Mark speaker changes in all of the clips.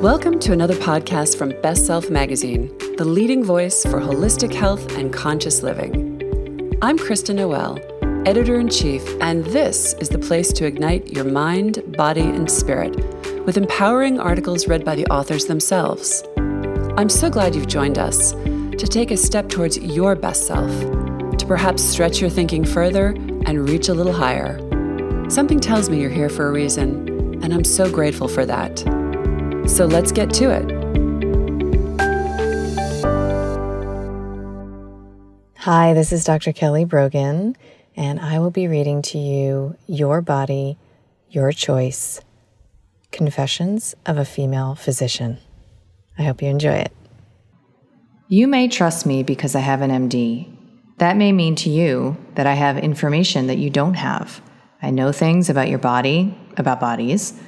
Speaker 1: Welcome to another podcast from Best Self Magazine, the leading voice for holistic health and conscious living. I'm Kristen Noel, editor in chief, and this is the place to ignite your mind, body, and spirit with empowering articles read by the authors themselves. I'm so glad you've joined us to take a step towards your best self, to perhaps stretch your thinking further and reach a little higher. Something tells me you're here for a reason, and I'm so grateful for that. So let's get to it.
Speaker 2: Hi, this is Dr. Kelly Brogan, and I will be reading to you Your Body, Your Choice Confessions of a Female Physician. I hope you enjoy it.
Speaker 3: You may trust me because I have an MD. That may mean to you that I have information that you don't have. I know things about your body, about bodies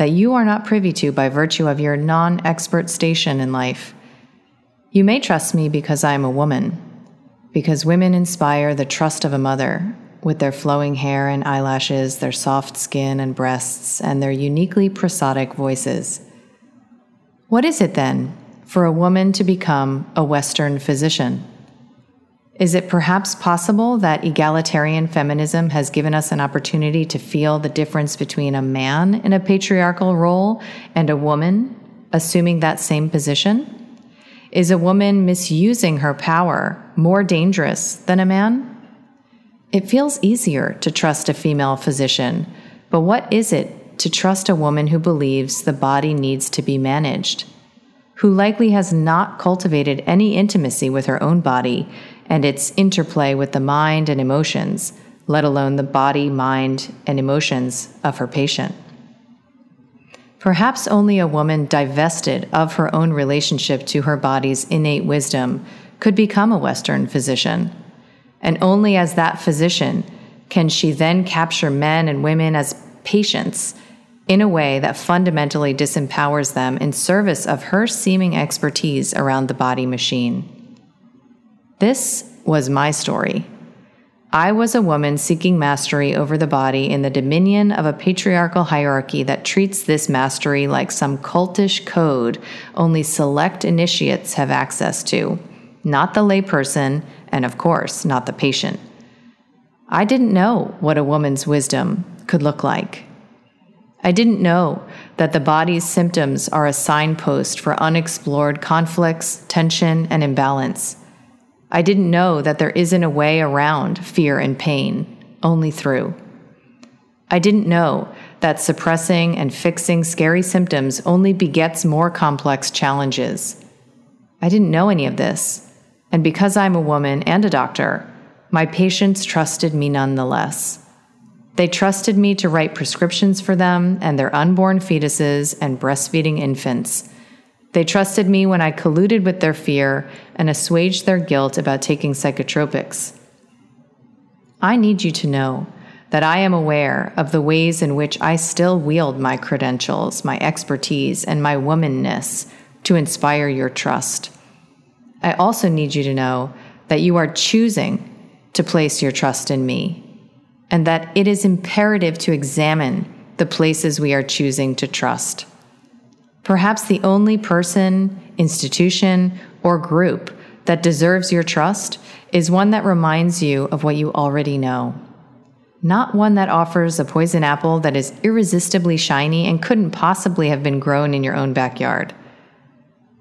Speaker 3: that you are not privy to by virtue of your non expert station in life. You may trust me because I am a woman, because women inspire the trust of a mother with their flowing hair and eyelashes, their soft skin and breasts, and their uniquely prosodic voices. What is it then for a woman to become a Western physician? Is it perhaps possible that egalitarian feminism has given us an opportunity to feel the difference between a man in a patriarchal role and a woman assuming that same position? Is a woman misusing her power more dangerous than a man? It feels easier to trust a female physician, but what is it to trust a woman who believes the body needs to be managed? Who likely has not cultivated any intimacy with her own body and its interplay with the mind and emotions, let alone the body, mind, and emotions of her patient. Perhaps only a woman divested of her own relationship to her body's innate wisdom could become a Western physician. And only as that physician can she then capture men and women as patients in a way that fundamentally disempowers them in service of her seeming expertise around the body machine. This was my story. I was a woman seeking mastery over the body in the dominion of a patriarchal hierarchy that treats this mastery like some cultish code only select initiates have access to, not the layperson, and of course, not the patient. I didn't know what a woman's wisdom could look like. I didn't know that the body's symptoms are a signpost for unexplored conflicts, tension, and imbalance. I didn't know that there isn't a way around fear and pain, only through. I didn't know that suppressing and fixing scary symptoms only begets more complex challenges. I didn't know any of this, and because I'm a woman and a doctor, my patients trusted me nonetheless. They trusted me to write prescriptions for them and their unborn fetuses and breastfeeding infants they trusted me when I colluded with their fear and assuaged their guilt about taking psychotropics. I need you to know that I am aware of the ways in which I still wield my credentials, my expertise, and my womanness to inspire your trust. I also need you to know that you are choosing to place your trust in me, and that it is imperative to examine the places we are choosing to trust. Perhaps the only person, institution, or group that deserves your trust is one that reminds you of what you already know. Not one that offers a poison apple that is irresistibly shiny and couldn't possibly have been grown in your own backyard.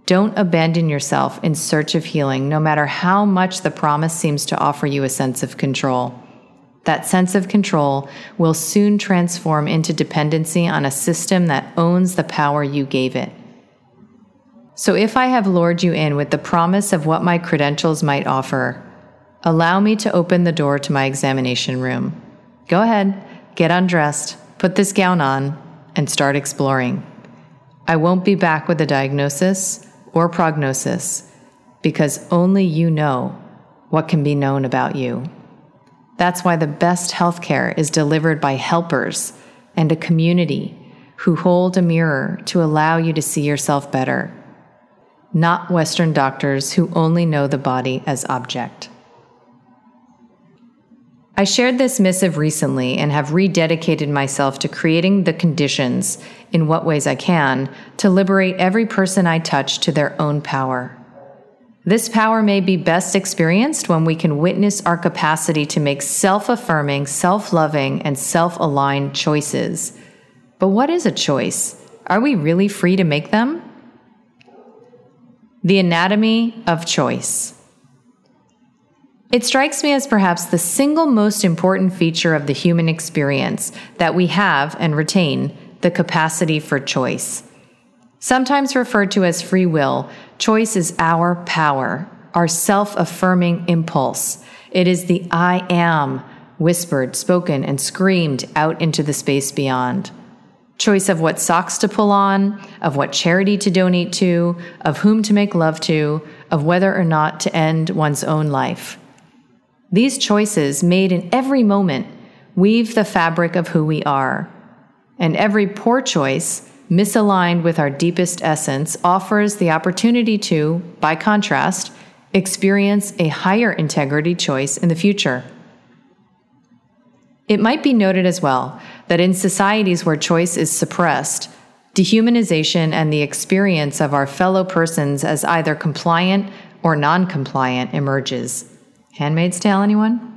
Speaker 3: Don't abandon yourself in search of healing, no matter how much the promise seems to offer you a sense of control. That sense of control will soon transform into dependency on a system that owns the power you gave it. So, if I have lured you in with the promise of what my credentials might offer, allow me to open the door to my examination room. Go ahead, get undressed, put this gown on, and start exploring. I won't be back with a diagnosis or prognosis because only you know what can be known about you. That's why the best healthcare is delivered by helpers and a community who hold a mirror to allow you to see yourself better, not Western doctors who only know the body as object. I shared this missive recently and have rededicated myself to creating the conditions, in what ways I can, to liberate every person I touch to their own power. This power may be best experienced when we can witness our capacity to make self affirming, self loving, and self aligned choices. But what is a choice? Are we really free to make them? The anatomy of choice. It strikes me as perhaps the single most important feature of the human experience that we have and retain the capacity for choice. Sometimes referred to as free will, choice is our power, our self affirming impulse. It is the I am whispered, spoken, and screamed out into the space beyond. Choice of what socks to pull on, of what charity to donate to, of whom to make love to, of whether or not to end one's own life. These choices, made in every moment, weave the fabric of who we are. And every poor choice, misaligned with our deepest essence, offers the opportunity to, by contrast, experience a higher integrity choice in the future. It might be noted as well that in societies where choice is suppressed, dehumanization and the experience of our fellow persons as either compliant or non compliant emerges. Handmaid's Tale, anyone?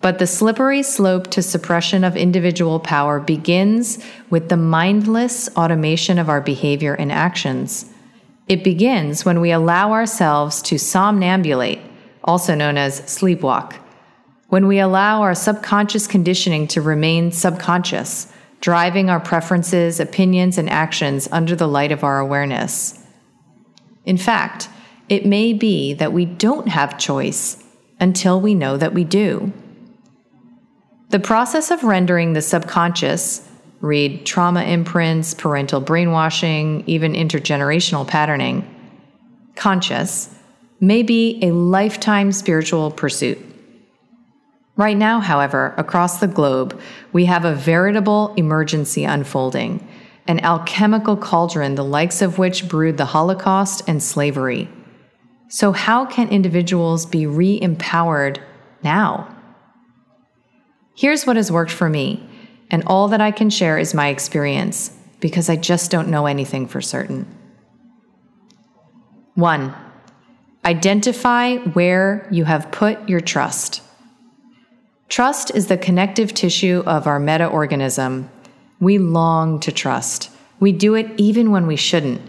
Speaker 3: But the slippery slope to suppression of individual power begins with the mindless automation of our behavior and actions. It begins when we allow ourselves to somnambulate, also known as sleepwalk, when we allow our subconscious conditioning to remain subconscious, driving our preferences, opinions, and actions under the light of our awareness. In fact, it may be that we don't have choice until we know that we do. The process of rendering the subconscious, read trauma imprints, parental brainwashing, even intergenerational patterning, conscious, may be a lifetime spiritual pursuit. Right now, however, across the globe, we have a veritable emergency unfolding, an alchemical cauldron the likes of which brewed the Holocaust and slavery. So, how can individuals be re empowered now? Here's what has worked for me, and all that I can share is my experience because I just don't know anything for certain. 1. Identify where you have put your trust. Trust is the connective tissue of our meta organism. We long to trust. We do it even when we shouldn't.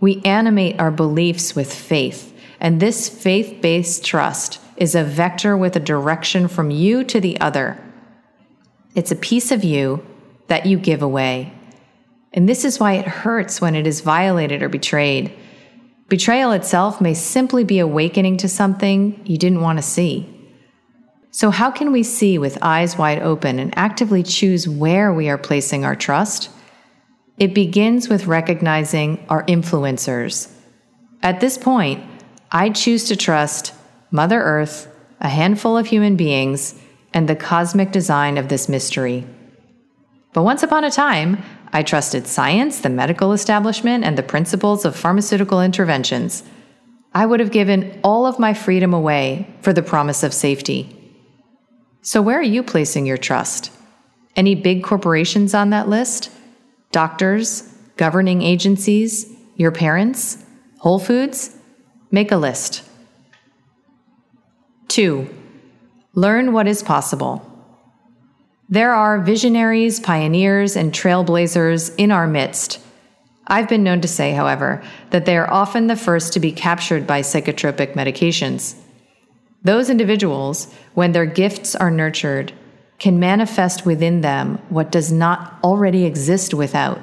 Speaker 3: We animate our beliefs with faith. And this faith based trust is a vector with a direction from you to the other. It's a piece of you that you give away. And this is why it hurts when it is violated or betrayed. Betrayal itself may simply be awakening to something you didn't want to see. So, how can we see with eyes wide open and actively choose where we are placing our trust? It begins with recognizing our influencers. At this point, I choose to trust Mother Earth, a handful of human beings, and the cosmic design of this mystery. But once upon a time, I trusted science, the medical establishment, and the principles of pharmaceutical interventions. I would have given all of my freedom away for the promise of safety. So, where are you placing your trust? Any big corporations on that list? Doctors, governing agencies, your parents, Whole Foods? Make a list. 2. Learn what is possible. There are visionaries, pioneers, and trailblazers in our midst. I've been known to say, however, that they are often the first to be captured by psychotropic medications. Those individuals, when their gifts are nurtured, can manifest within them what does not already exist without.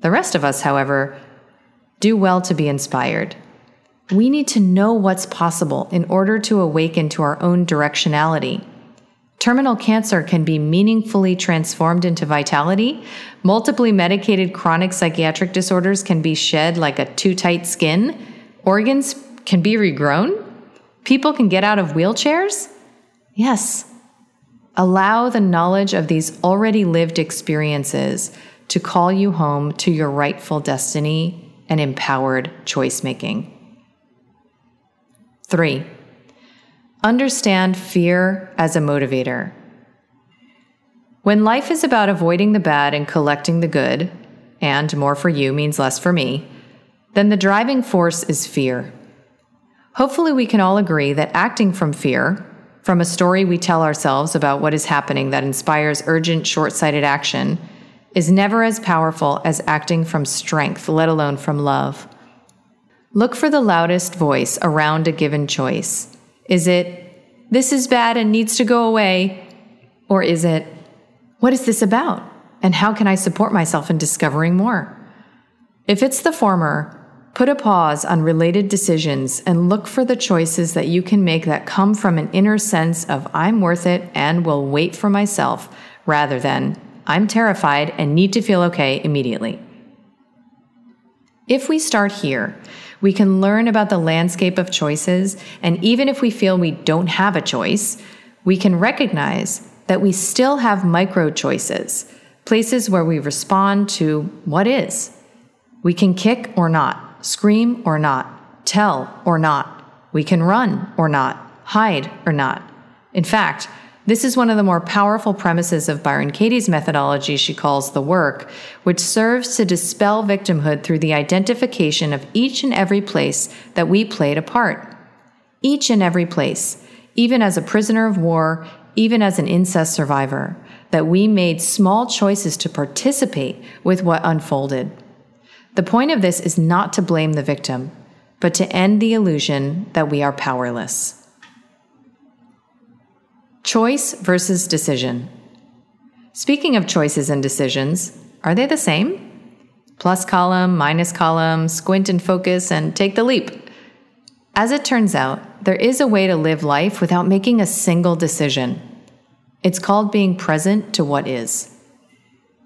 Speaker 3: The rest of us, however, do well to be inspired. We need to know what's possible in order to awaken to our own directionality. Terminal cancer can be meaningfully transformed into vitality. Multiply medicated chronic psychiatric disorders can be shed like a too tight skin. Organs can be regrown. People can get out of wheelchairs. Yes. Allow the knowledge of these already lived experiences to call you home to your rightful destiny and empowered choice making. Three, Understand fear as a motivator. When life is about avoiding the bad and collecting the good, and more for you means less for me, then the driving force is fear. Hopefully, we can all agree that acting from fear, from a story we tell ourselves about what is happening that inspires urgent, short sighted action, is never as powerful as acting from strength, let alone from love. Look for the loudest voice around a given choice. Is it, this is bad and needs to go away? Or is it, what is this about? And how can I support myself in discovering more? If it's the former, put a pause on related decisions and look for the choices that you can make that come from an inner sense of I'm worth it and will wait for myself rather than I'm terrified and need to feel okay immediately. If we start here, we can learn about the landscape of choices, and even if we feel we don't have a choice, we can recognize that we still have micro choices, places where we respond to what is. We can kick or not, scream or not, tell or not. We can run or not, hide or not. In fact, this is one of the more powerful premises of Byron Katie's methodology she calls the work, which serves to dispel victimhood through the identification of each and every place that we played a part. Each and every place, even as a prisoner of war, even as an incest survivor, that we made small choices to participate with what unfolded. The point of this is not to blame the victim, but to end the illusion that we are powerless. Choice versus decision. Speaking of choices and decisions, are they the same? Plus column, minus column, squint and focus, and take the leap. As it turns out, there is a way to live life without making a single decision. It's called being present to what is.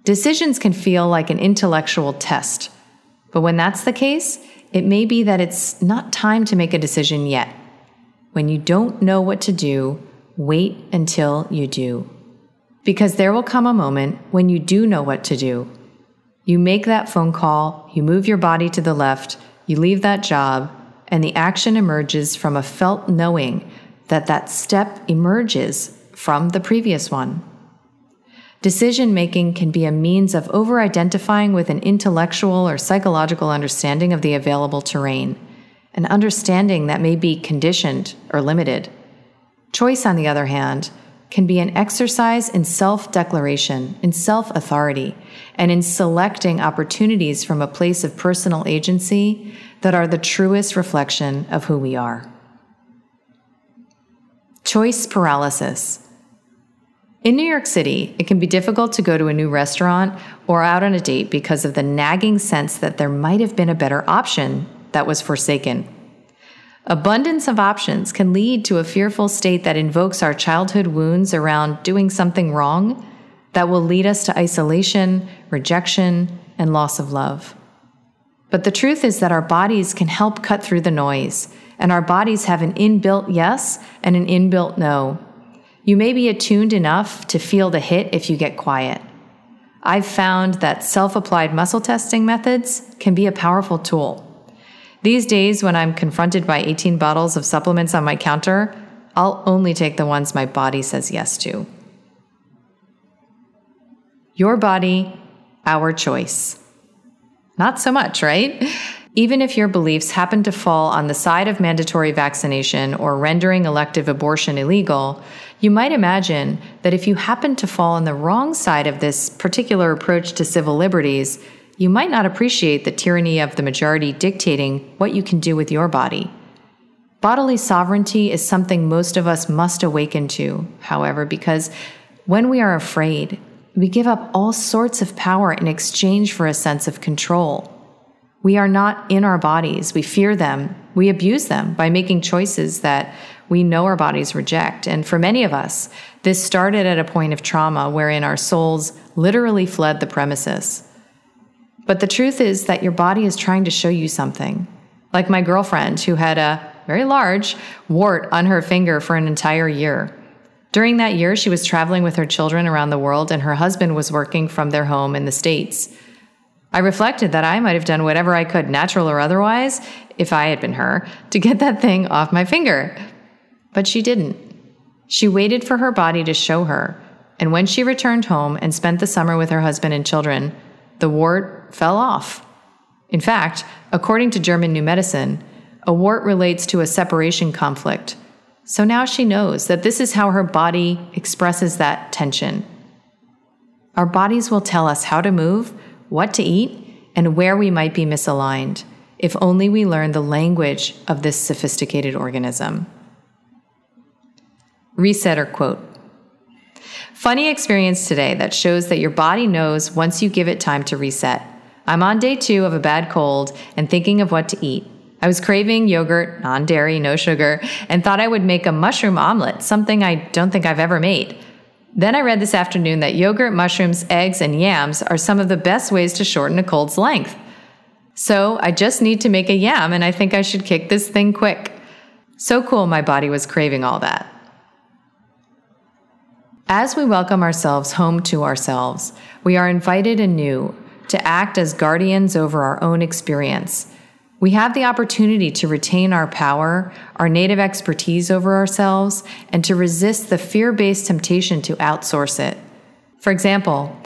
Speaker 3: Decisions can feel like an intellectual test, but when that's the case, it may be that it's not time to make a decision yet. When you don't know what to do, wait until you do. Because there will come a moment when you do know what to do. You make that phone call, you move your body to the left, you leave that job, and the action emerges from a felt knowing that that step emerges from the previous one. Decision making can be a means of over identifying with an intellectual or psychological understanding of the available terrain, an understanding that may be conditioned or limited. Choice, on the other hand, can be an exercise in self declaration, in self authority, and in selecting opportunities from a place of personal agency that are the truest reflection of who we are. Choice paralysis. In New York City, it can be difficult to go to a new restaurant or out on a date because of the nagging sense that there might have been a better option that was forsaken. Abundance of options can lead to a fearful state that invokes our childhood wounds around doing something wrong that will lead us to isolation, rejection, and loss of love. But the truth is that our bodies can help cut through the noise, and our bodies have an inbuilt yes and an inbuilt no. You may be attuned enough to feel the hit if you get quiet. I've found that self applied muscle testing methods can be a powerful tool. These days, when I'm confronted by 18 bottles of supplements on my counter, I'll only take the ones my body says yes to. Your body, our choice. Not so much, right? Even if your beliefs happen to fall on the side of mandatory vaccination or rendering elective abortion illegal, you might imagine that if you happen to fall on the wrong side of this particular approach to civil liberties, you might not appreciate the tyranny of the majority dictating what you can do with your body. Bodily sovereignty is something most of us must awaken to, however, because when we are afraid, we give up all sorts of power in exchange for a sense of control. We are not in our bodies. We fear them. We abuse them by making choices that we know our bodies reject. And for many of us, this started at a point of trauma wherein our souls literally fled the premises. But the truth is that your body is trying to show you something. Like my girlfriend, who had a very large wart on her finger for an entire year. During that year, she was traveling with her children around the world, and her husband was working from their home in the States. I reflected that I might have done whatever I could, natural or otherwise, if I had been her, to get that thing off my finger. But she didn't. She waited for her body to show her, and when she returned home and spent the summer with her husband and children, the fell off. In fact, according to German New Medicine, a wart relates to a separation conflict. So now she knows that this is how her body expresses that tension. Our bodies will tell us how to move, what to eat, and where we might be misaligned, if only we learn the language of this sophisticated organism. Resetter quote Funny experience today that shows that your body knows once you give it time to reset. I'm on day two of a bad cold and thinking of what to eat. I was craving yogurt, non dairy, no sugar, and thought I would make a mushroom omelet, something I don't think I've ever made. Then I read this afternoon that yogurt, mushrooms, eggs, and yams are some of the best ways to shorten a cold's length. So I just need to make a yam, and I think I should kick this thing quick. So cool my body was craving all that. As we welcome ourselves home to ourselves, we are invited anew to act as guardians over our own experience. We have the opportunity to retain our power, our native expertise over ourselves, and to resist the fear based temptation to outsource it. For example,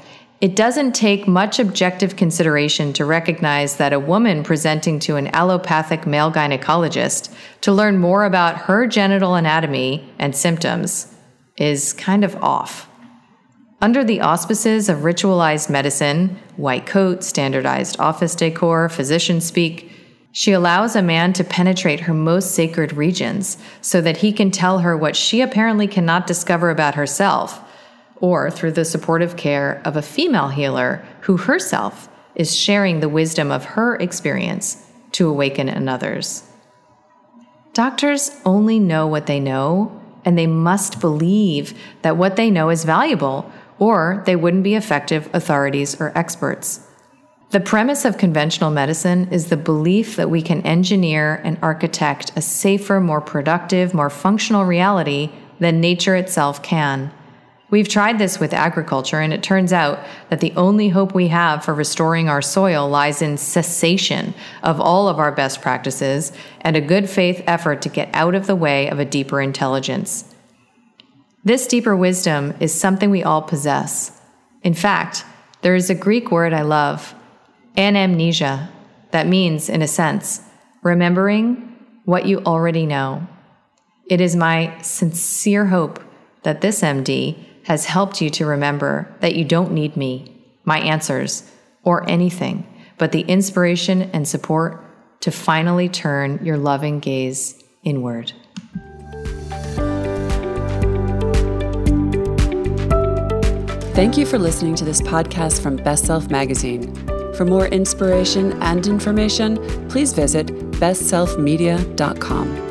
Speaker 3: it doesn't take much objective consideration to recognize that a woman presenting to an allopathic male gynecologist to learn more about her genital anatomy and symptoms is kind of off. Under the auspices of ritualized medicine, white coat, standardized office decor, physician speak, she allows a man to penetrate her most sacred regions so that he can tell her what she apparently cannot discover about herself, or through the supportive care of a female healer who herself is sharing the wisdom of her experience to awaken another's. Doctors only know what they know and they must believe that what they know is valuable, or they wouldn't be effective authorities or experts. The premise of conventional medicine is the belief that we can engineer and architect a safer, more productive, more functional reality than nature itself can. We've tried this with agriculture, and it turns out that the only hope we have for restoring our soil lies in cessation of all of our best practices and a good faith effort to get out of the way of a deeper intelligence. This deeper wisdom is something we all possess. In fact, there is a Greek word I love, anamnesia, that means, in a sense, remembering what you already know. It is my sincere hope that this MD has helped you to remember that you don't need me, my answers, or anything but the inspiration and support to finally turn your loving gaze inward.
Speaker 1: Thank you for listening to this podcast from Best Self Magazine. For more inspiration and information, please visit bestselfmedia.com.